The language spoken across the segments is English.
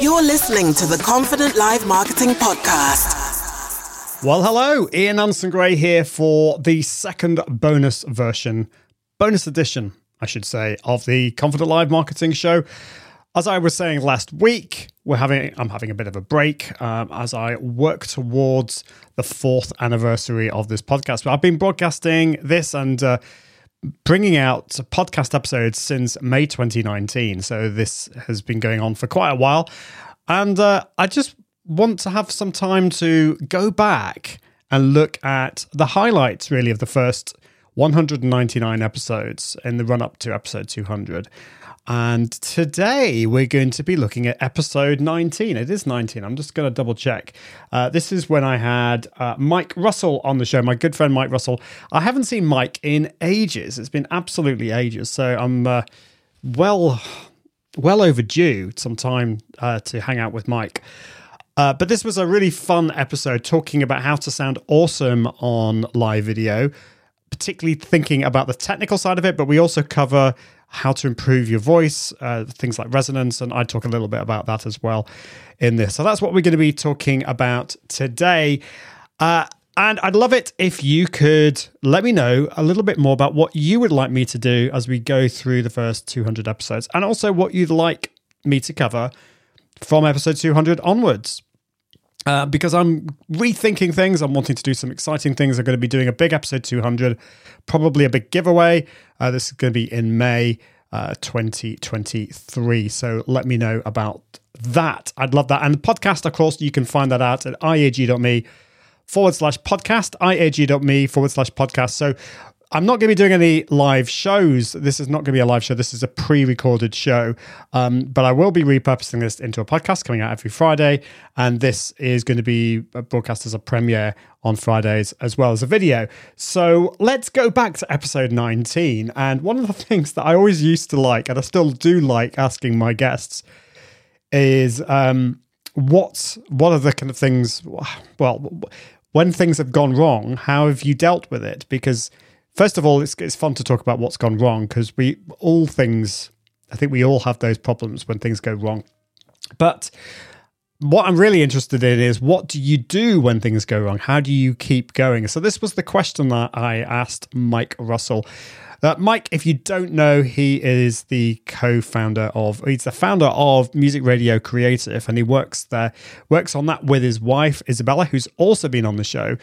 You're listening to the Confident Live Marketing Podcast. Well, hello, Ian Anderson Gray here for the second bonus version, bonus edition, I should say, of the Confident Live Marketing Show. As I was saying last week, we're having I'm having a bit of a break um, as I work towards the fourth anniversary of this podcast. But I've been broadcasting this and uh, bringing out podcast episodes since May 2019, so this has been going on for quite a while, and uh, I just want to have some time to go back and look at the highlights really of the first 199 episodes in the run up to episode 200. And today we're going to be looking at episode 19. It is 19. I'm just going to double check. Uh, this is when I had uh, Mike Russell on the show, my good friend Mike Russell. I haven't seen Mike in ages. It's been absolutely ages. So I'm uh, well, well overdue some time uh, to hang out with Mike. Uh, but this was a really fun episode talking about how to sound awesome on live video, particularly thinking about the technical side of it. But we also cover how to improve your voice, uh, things like resonance, and I talk a little bit about that as well in this. So that's what we're going to be talking about today. Uh, and I'd love it if you could let me know a little bit more about what you would like me to do as we go through the first 200 episodes, and also what you'd like me to cover from episode 200 onwards. Uh, because I'm rethinking things. I'm wanting to do some exciting things. I'm going to be doing a big episode 200, probably a big giveaway. Uh, this is going to be in May uh, 2023. So let me know about that. I'd love that. And the podcast, of course, you can find that out at iag.me forward slash podcast, iag.me forward slash podcast. So I'm not going to be doing any live shows. This is not going to be a live show. This is a pre recorded show. Um, but I will be repurposing this into a podcast coming out every Friday. And this is going to be broadcast as a premiere on Fridays as well as a video. So let's go back to episode 19. And one of the things that I always used to like, and I still do like asking my guests, is um, what, what are the kind of things, well, when things have gone wrong, how have you dealt with it? Because first of all, it's, it's fun to talk about what's gone wrong because we all things, I think we all have those problems when things go wrong. But what I'm really interested in is what do you do when things go wrong? How do you keep going? So, this was the question that I asked Mike Russell. Uh, Mike, if you don't know, he is the co-founder of, he's the founder of Music Radio Creative, and he works there, works on that with his wife Isabella, who's also been on the show.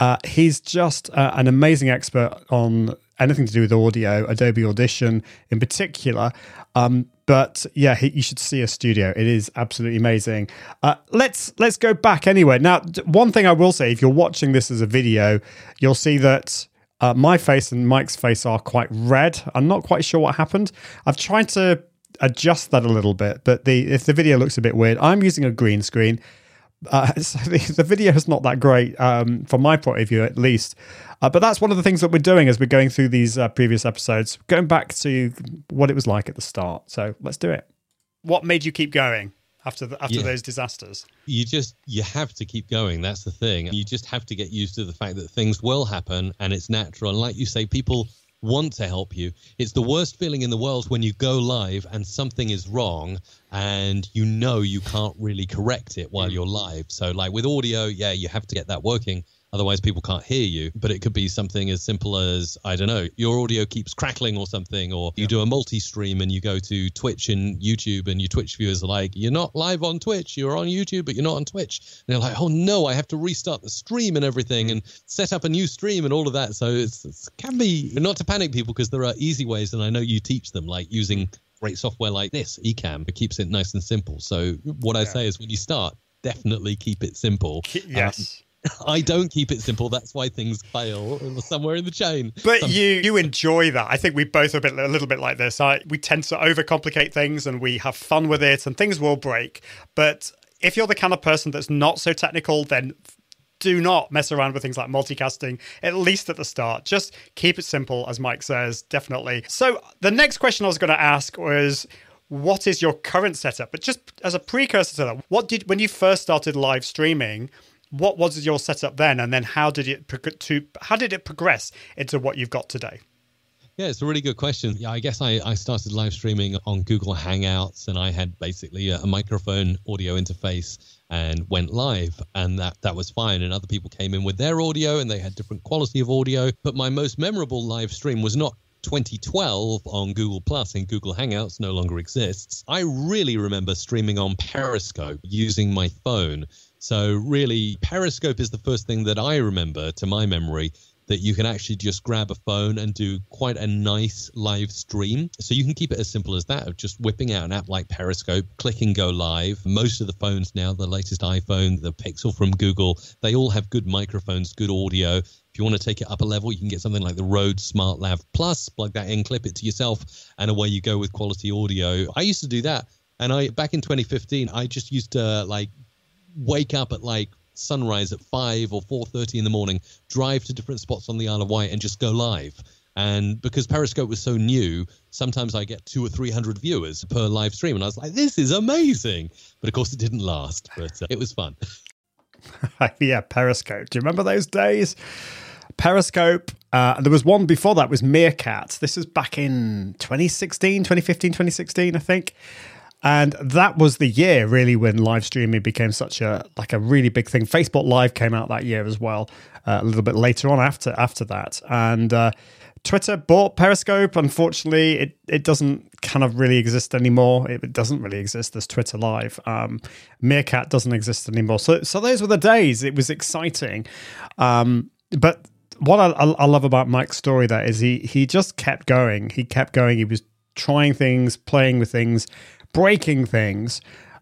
Uh, he's just uh, an amazing expert on anything to do with audio, Adobe Audition in particular. Um, but yeah, he, you should see a studio. It is absolutely amazing. Uh, let's let's go back anyway. Now, one thing I will say, if you're watching this as a video, you'll see that uh, my face and Mike's face are quite red. I'm not quite sure what happened. I've tried to adjust that a little bit, but the if the video looks a bit weird, I'm using a green screen. Uh, so the, the, video is not that great um, from my point of view, at least. Uh, but that's one of the things that we're doing as we're going through these uh, previous episodes, going back to what it was like at the start. So let's do it. What made you keep going? after the, after yeah. those disasters. You just you have to keep going. That's the thing. You just have to get used to the fact that things will happen and it's natural. And like you say, people want to help you. It's the worst feeling in the world when you go live and something is wrong and you know you can't really correct it while mm. you're live. So like with audio, yeah, you have to get that working Otherwise, people can't hear you. But it could be something as simple as, I don't know, your audio keeps crackling or something, or you do a multi stream and you go to Twitch and YouTube, and your Twitch viewers are like, You're not live on Twitch, you're on YouTube, but you're not on Twitch. And they're like, Oh no, I have to restart the stream and everything and set up a new stream and all of that. So it's, it can be not to panic people because there are easy ways, and I know you teach them, like using great software like this, Ecamm. It keeps it nice and simple. So what I say is when you start, definitely keep it simple. Yes. Um, I don't keep it simple. That's why things fail somewhere in the chain. But Some- you you enjoy that. I think we both are a, bit, a little bit like this. I, we tend to overcomplicate things and we have fun with it and things will break. But if you're the kind of person that's not so technical, then do not mess around with things like multicasting, at least at the start. Just keep it simple, as Mike says, definitely. So the next question I was going to ask was what is your current setup? But just as a precursor to that, what did when you first started live streaming, what was your setup then, and then how did it to how did it progress into what you've got today? Yeah, it's a really good question. Yeah, I guess I, I started live streaming on Google Hangouts and I had basically a, a microphone audio interface and went live and that that was fine and other people came in with their audio and they had different quality of audio but my most memorable live stream was not 2012 on Google Plus and Google Hangouts no longer exists. I really remember streaming on Periscope using my phone. So really Periscope is the first thing that I remember to my memory that you can actually just grab a phone and do quite a nice live stream. So you can keep it as simple as that of just whipping out an app like Periscope, clicking go live. Most of the phones now, the latest iPhone, the Pixel from Google, they all have good microphones, good audio. If you want to take it up a level, you can get something like the Rode Smart Lav Plus, plug that in, clip it to yourself, and away you go with quality audio. I used to do that. And I back in 2015, I just used to like wake up at like sunrise at five or four thirty in the morning, drive to different spots on the Isle of Wight, and just go live. And because Periscope was so new, sometimes I get two or three hundred viewers per live stream, and I was like, "This is amazing!" But of course, it didn't last. But uh, it was fun. yeah, Periscope. Do you remember those days? Periscope. Uh, there was one before that was Meerkat. This was back in 2016, 2015, 2016, I think and that was the year really when live streaming became such a like a really big thing. Facebook live came out that year as well uh, a little bit later on after after that. And uh, twitter bought periscope. Unfortunately it, it doesn't kind of really exist anymore. It, it doesn't really exist as twitter live. Um, meerkat doesn't exist anymore. So so those were the days. It was exciting. Um, but what I, I love about mike's story there is he he just kept going. He kept going. He was trying things playing with things breaking things.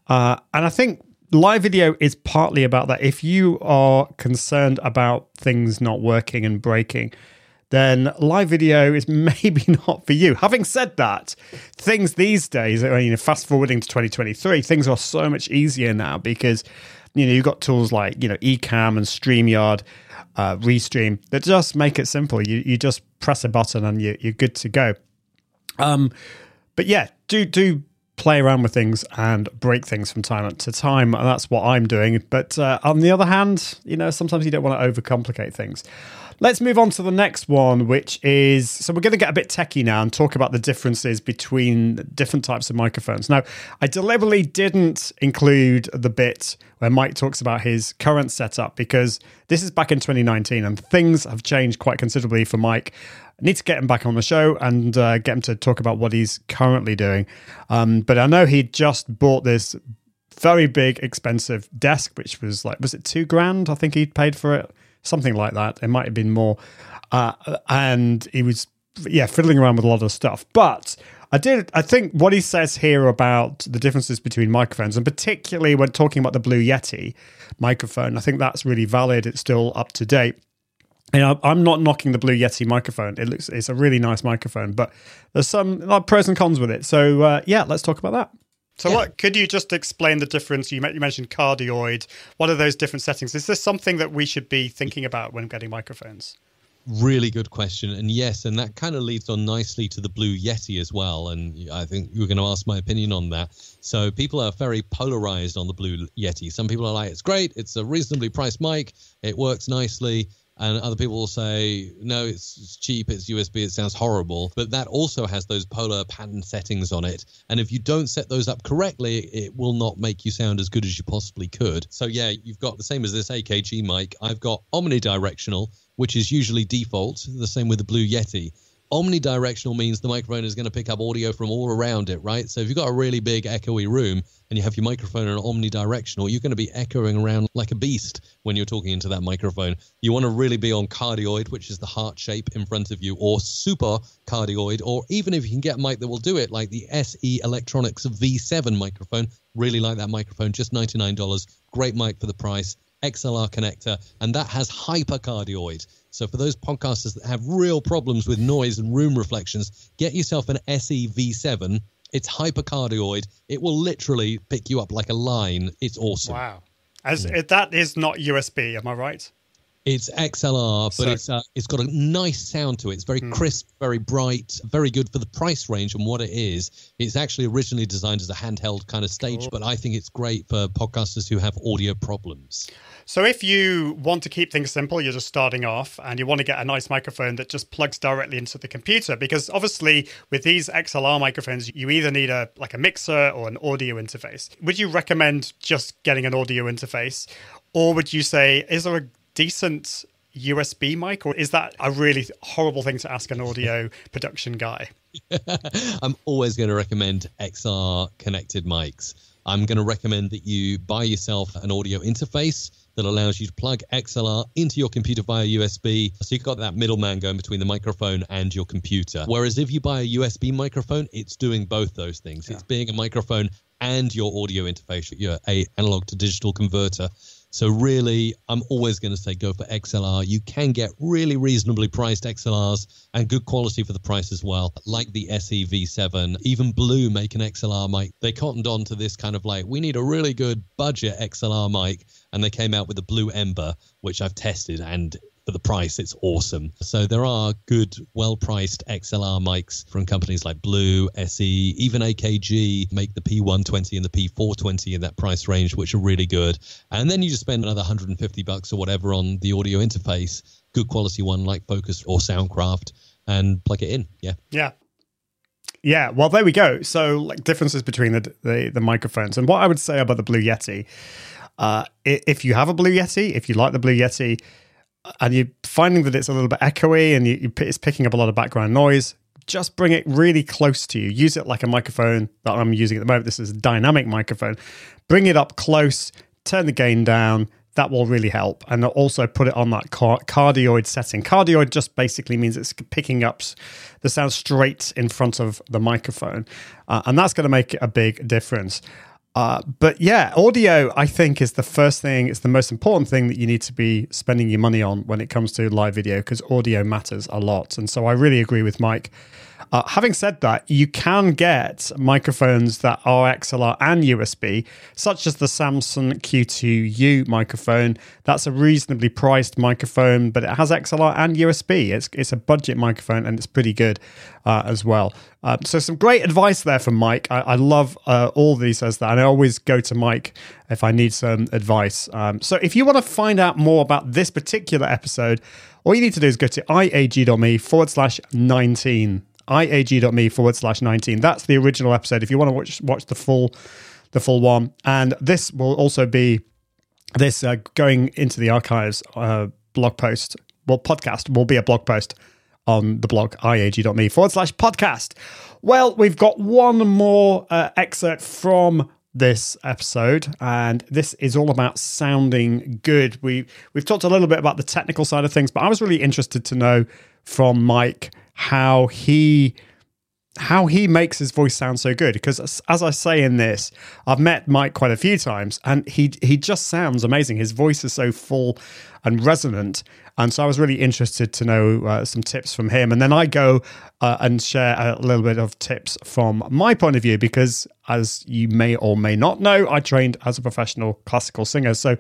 Uh, and I think live video is partly about that. If you are concerned about things not working and breaking, then live video is maybe not for you. Having said that, things these days, I mean, fast forwarding to 2023, things are so much easier now because you know you've got tools like you know Ecamm and Streamyard, uh, Restream that just make it simple. You you just press a button and you, you're good to go. Um, but yeah, do do play around with things and break things from time to time. And that's what I'm doing. But uh, on the other hand, you know, sometimes you don't want to overcomplicate things. Let's move on to the next one, which is so we're going to get a bit techie now and talk about the differences between different types of microphones. Now, I deliberately didn't include the bit where Mike talks about his current setup because this is back in 2019 and things have changed quite considerably for Mike. I need to get him back on the show and uh, get him to talk about what he's currently doing. Um, but I know he just bought this very big, expensive desk, which was like, was it two grand? I think he paid for it, something like that. It might have been more. Uh, and he was, yeah, fiddling around with a lot of stuff. But I did, I think what he says here about the differences between microphones, and particularly when talking about the Blue Yeti microphone, I think that's really valid. It's still up to date you know, I'm not knocking the Blue Yeti microphone. It looks it's a really nice microphone, but there's some like, pros and cons with it. So uh, yeah, let's talk about that. So, yeah. what could you just explain the difference? You, you mentioned cardioid. What are those different settings? Is this something that we should be thinking about when getting microphones? Really good question, and yes, and that kind of leads on nicely to the Blue Yeti as well. And I think you were going to ask my opinion on that. So people are very polarized on the Blue Yeti. Some people are like, "It's great. It's a reasonably priced mic. It works nicely." And other people will say no it's, cheap it's usb it sounds horrible. But that also has those polar pattern settings on it. And if you don't set those up correctly it will not make you sound as good as you possibly could. So yeah you've got the same as this akg mic. I've got omnidirectional which is usually default. The same with the blue yeti omnidirectional means the microphone is going to pick up audio from all around it, right? So if you've got a really big echoey room and you have your microphone on omnidirectional, you're going to be echoing around like a beast when you're talking into that microphone. You want to really be on cardioid, which is the heart shape in front of you, or super cardioid, or even if you can get a mic that will do it, like the SE Electronics V7 microphone. Really like that microphone, just $99. Great mic for the price. XLR connector, and that has hypercardioid. So for those podcasters that have real problems with noise and room reflections, get yourself an SEV7. It's hypercardioid. It will literally pick you up like a line. It's awesome. Wow. As yeah. that is not USB, am I right? It's XLR, but So- it's uh, it's got a nice sound to it. It's very Hmm. crisp, very bright, very good for the price range and what it is. It's actually originally designed as a handheld kind of stage, but I think it's great for podcasters who have audio problems. So if you want to keep things simple, you're just starting off and you want to get a nice microphone that just plugs directly into the computer because obviously with these XLR microphones you either need a like a mixer or an audio interface. Would you recommend just getting an audio interface or would you say is there a decent USB mic or is that a really horrible thing to ask an audio production guy? I'm always going to recommend XLR connected mics. I'm going to recommend that you buy yourself an audio interface that allows you to plug XLR into your computer via USB. So you've got that middleman going between the microphone and your computer. Whereas if you buy a USB microphone, it's doing both those things. It's being a microphone and your audio interface, your a analog to digital converter. So really, I'm always going to say go for XLR. You can get really reasonably priced XLRs and good quality for the price as well, like the SE V7. Even Blue make an XLR mic. They cottoned on to this kind of like, we need a really good budget XLR mic, and they came out with the Blue Ember, which I've tested, and for the price, it's awesome. So there are good, well-priced XLR mics from companies like Blue, SE, even AKG make the P120 and the P420 in that price range, which are really good. And then you just spend another 150 bucks or whatever on the audio interface, good quality one like Focus or Soundcraft, and plug it in. Yeah. Yeah. Yeah, well, there we go. So, like differences between the the, the microphones, and what I would say about the Blue Yeti, uh, if you have a Blue Yeti, if you like the Blue Yeti, and you're finding that it's a little bit echoey and you, you, it's picking up a lot of background noise, just bring it really close to you. Use it like a microphone that I'm using at the moment. This is a dynamic microphone. Bring it up close, turn the gain down. That will really help. And also put it on that car- cardioid setting. Cardioid just basically means it's picking up the sound straight in front of the microphone. Uh, and that's going to make a big difference. Uh, but yeah, audio, I think, is the first thing, it's the most important thing that you need to be spending your money on when it comes to live video because audio matters a lot. And so I really agree with Mike. Uh, having said that, you can get microphones that are XLR and USB, such as the Samson Q2U microphone. That's a reasonably priced microphone, but it has XLR and USB. It's it's a budget microphone and it's pretty good uh, as well. Uh, so some great advice there from Mike. I, I love uh, all that he says that, and I always go to Mike if I need some advice. Um, so if you want to find out more about this particular episode, all you need to do is go to iag.me forward slash 19 iag.me forward slash 19 that's the original episode if you want to watch watch the full the full one. And this will also be this uh, going into the archives uh, blog post well podcast will be a blog post on the blog iag.me forward slash podcast. Well we've got one more uh, excerpt from this episode and this is all about sounding good. We we've talked a little bit about the technical side of things but i was really interested to know from mike how he how he makes his voice sound so good. Because as, I say in this I've met Mike quite a few times and he he just sounds amazing. His voice is so full and resonant. And so I was really interested to know uh, some tips from him. And then I go uh, and share a little bit of tips from my point of view because as you may or may not know I trained as a professional classical singer. So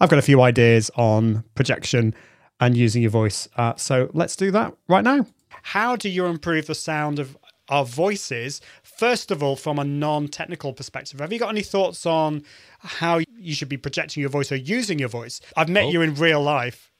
I've got a few ideas on projection and using your voice. Uh, so let's do that right now how do you improve the sound of our voices? First of all, from a non technical perspective, have you got any thoughts on how you should be projecting your voice or using your voice? I've met oh. you in real life.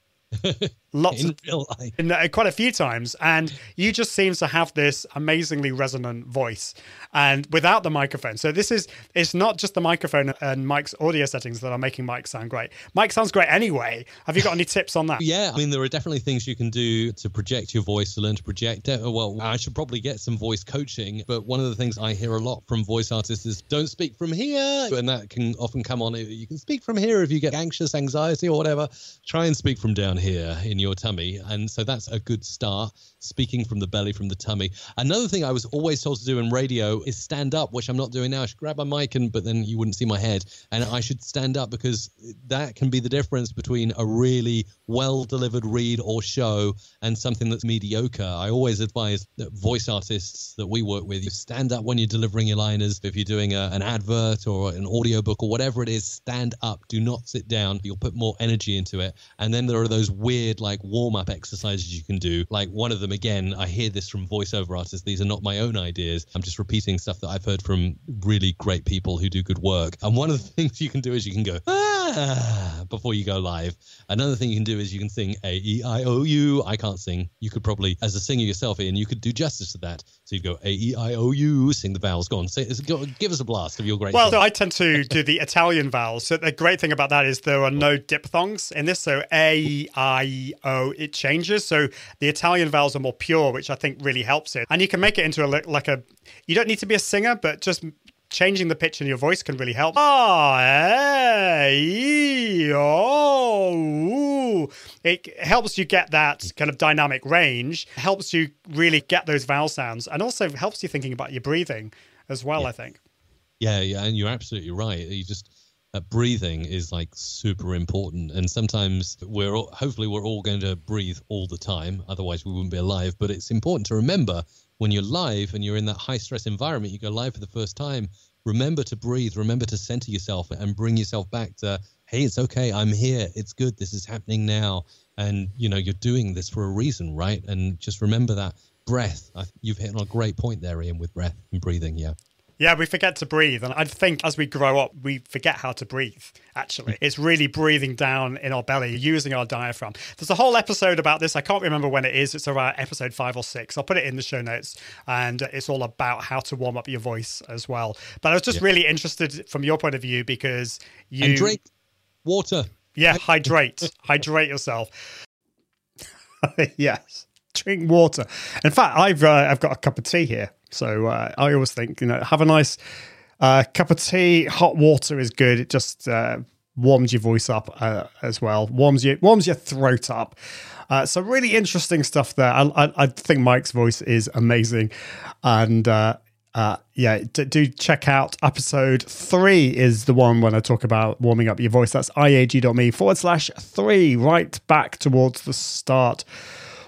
Lots In of real life. in, uh, quite a few times, and you just seems to have this amazingly resonant voice, and without the microphone. So this is it's not just the microphone and Mike's audio settings that are making Mike sound great. Mike sounds great anyway. Have you got any tips on that? Yeah, I mean, there are definitely things you can do to project your voice, to learn to project. Uh, Well, I should probably get some voice coaching, but one of the things I hear a lot from voice artists is don't speak from here. And that can often come on. You can speak from here if you get anxious, anxiety, or whatever. Try and speak from down here in in your tummy. And so that's a good start. Speaking from the belly, from the tummy. Another thing I was always told to do in radio is stand up, which I'm not doing now. I should grab my mic and but then you wouldn't see my head. And I should stand up because that can be the difference between a really well delivered read or show and something that's mediocre. I always advise voice artists that we work with, you stand up when you're delivering your liners. If you're doing a, an advert or an audiobook or whatever it is, stand up. Do not sit down. You'll put more energy into it. And then there are those weird like warm up exercises you can do. Like one of them again, I hear this from voiceover artists. These are not my own ideas. I'm just repeating stuff that I've heard from really great people who do good work. And one of the things you can do is you can go ah before you go live. Another thing you can do is you can sing A E I O U. I can't sing. You could probably, as a singer yourself, Ian, you could do justice to that. So you go A E I O U, sing the vowels. Go on, say, go, give us a blast of your great. Well, I tend to do the Italian vowels. So the great thing about that is there are no diphthongs in this. So A I O, it changes. So the Italian vowels are more pure, which I think really helps it. And you can make it into a like a. You don't need to be a singer, but just changing the pitch in your voice can really help. Ah, eh, oh, it helps you get that kind of dynamic range, helps you really get those vowel sounds, and also helps you thinking about your breathing as well, yeah. I think. Yeah, yeah, and you're absolutely right. You just uh, breathing is like super important, and sometimes we're all, hopefully we're all going to breathe all the time, otherwise we wouldn't be alive. But it's important to remember when you're live and you're in that high stress environment, you go live for the first time. Remember to breathe. Remember to center yourself and bring yourself back to, hey, it's okay. I'm here. It's good. This is happening now. And you know you're doing this for a reason, right? And just remember that breath. You've hit on a great point there, Ian, with breath and breathing. Yeah. Yeah, we forget to breathe. And I think as we grow up, we forget how to breathe, actually. Mm. It's really breathing down in our belly, using our diaphragm. There's a whole episode about this. I can't remember when it is. It's around episode five or six. I'll put it in the show notes. And it's all about how to warm up your voice as well. But I was just yeah. really interested from your point of view because you. And drink water. Yeah, hydrate. hydrate yourself. yes drink water. In fact, I've uh, I've got a cup of tea here, so uh, I always think you know have a nice uh, cup of tea. Hot water is good. It just uh, warms your voice up uh, as well. warms you warms your throat up. Uh, so really interesting stuff there. I, I, I, think Mike's voice is amazing, and uh, Uh, yeah, d- do check out episode three is the one when I talk about warming up your voice. That's iag.me forward slash three, right back towards the start.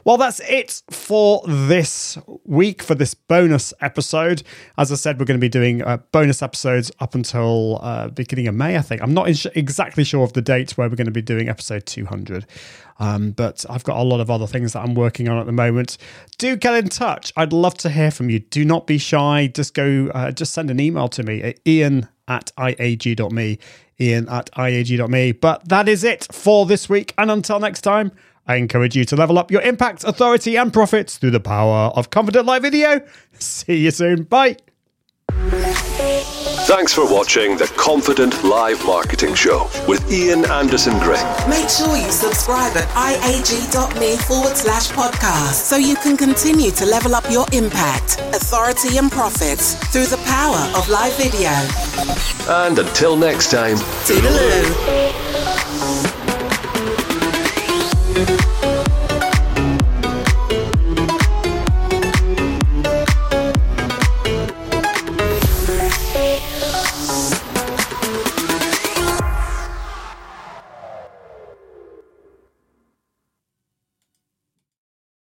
Well, that's it for this week, for this bonus episode. As I said, we're going to be doing uh, bonus episodes up until uh, beginning of May, I think. I'm not exactly sure of the date where we're going to be doing episode 200. Um, but I've got a lot of other things that I'm working on at the moment. Do get in touch. I'd love to hear from you. Do not be shy. Just go, uh, just send an email to me at ian at iag.me. Ian at iag.me. But that is it for this week. And until next time, I encourage you to level up your impact, authority, and profits through the power of Confident Live Video. See you soon. Bye. Thanks for watching the Confident Live Marketing Show with Ian Anderson Gray. Make sure you subscribe at iag.me forward slash podcast so you can continue to level up your impact, authority, and profits through the power of live video. And until next time, toodaloo.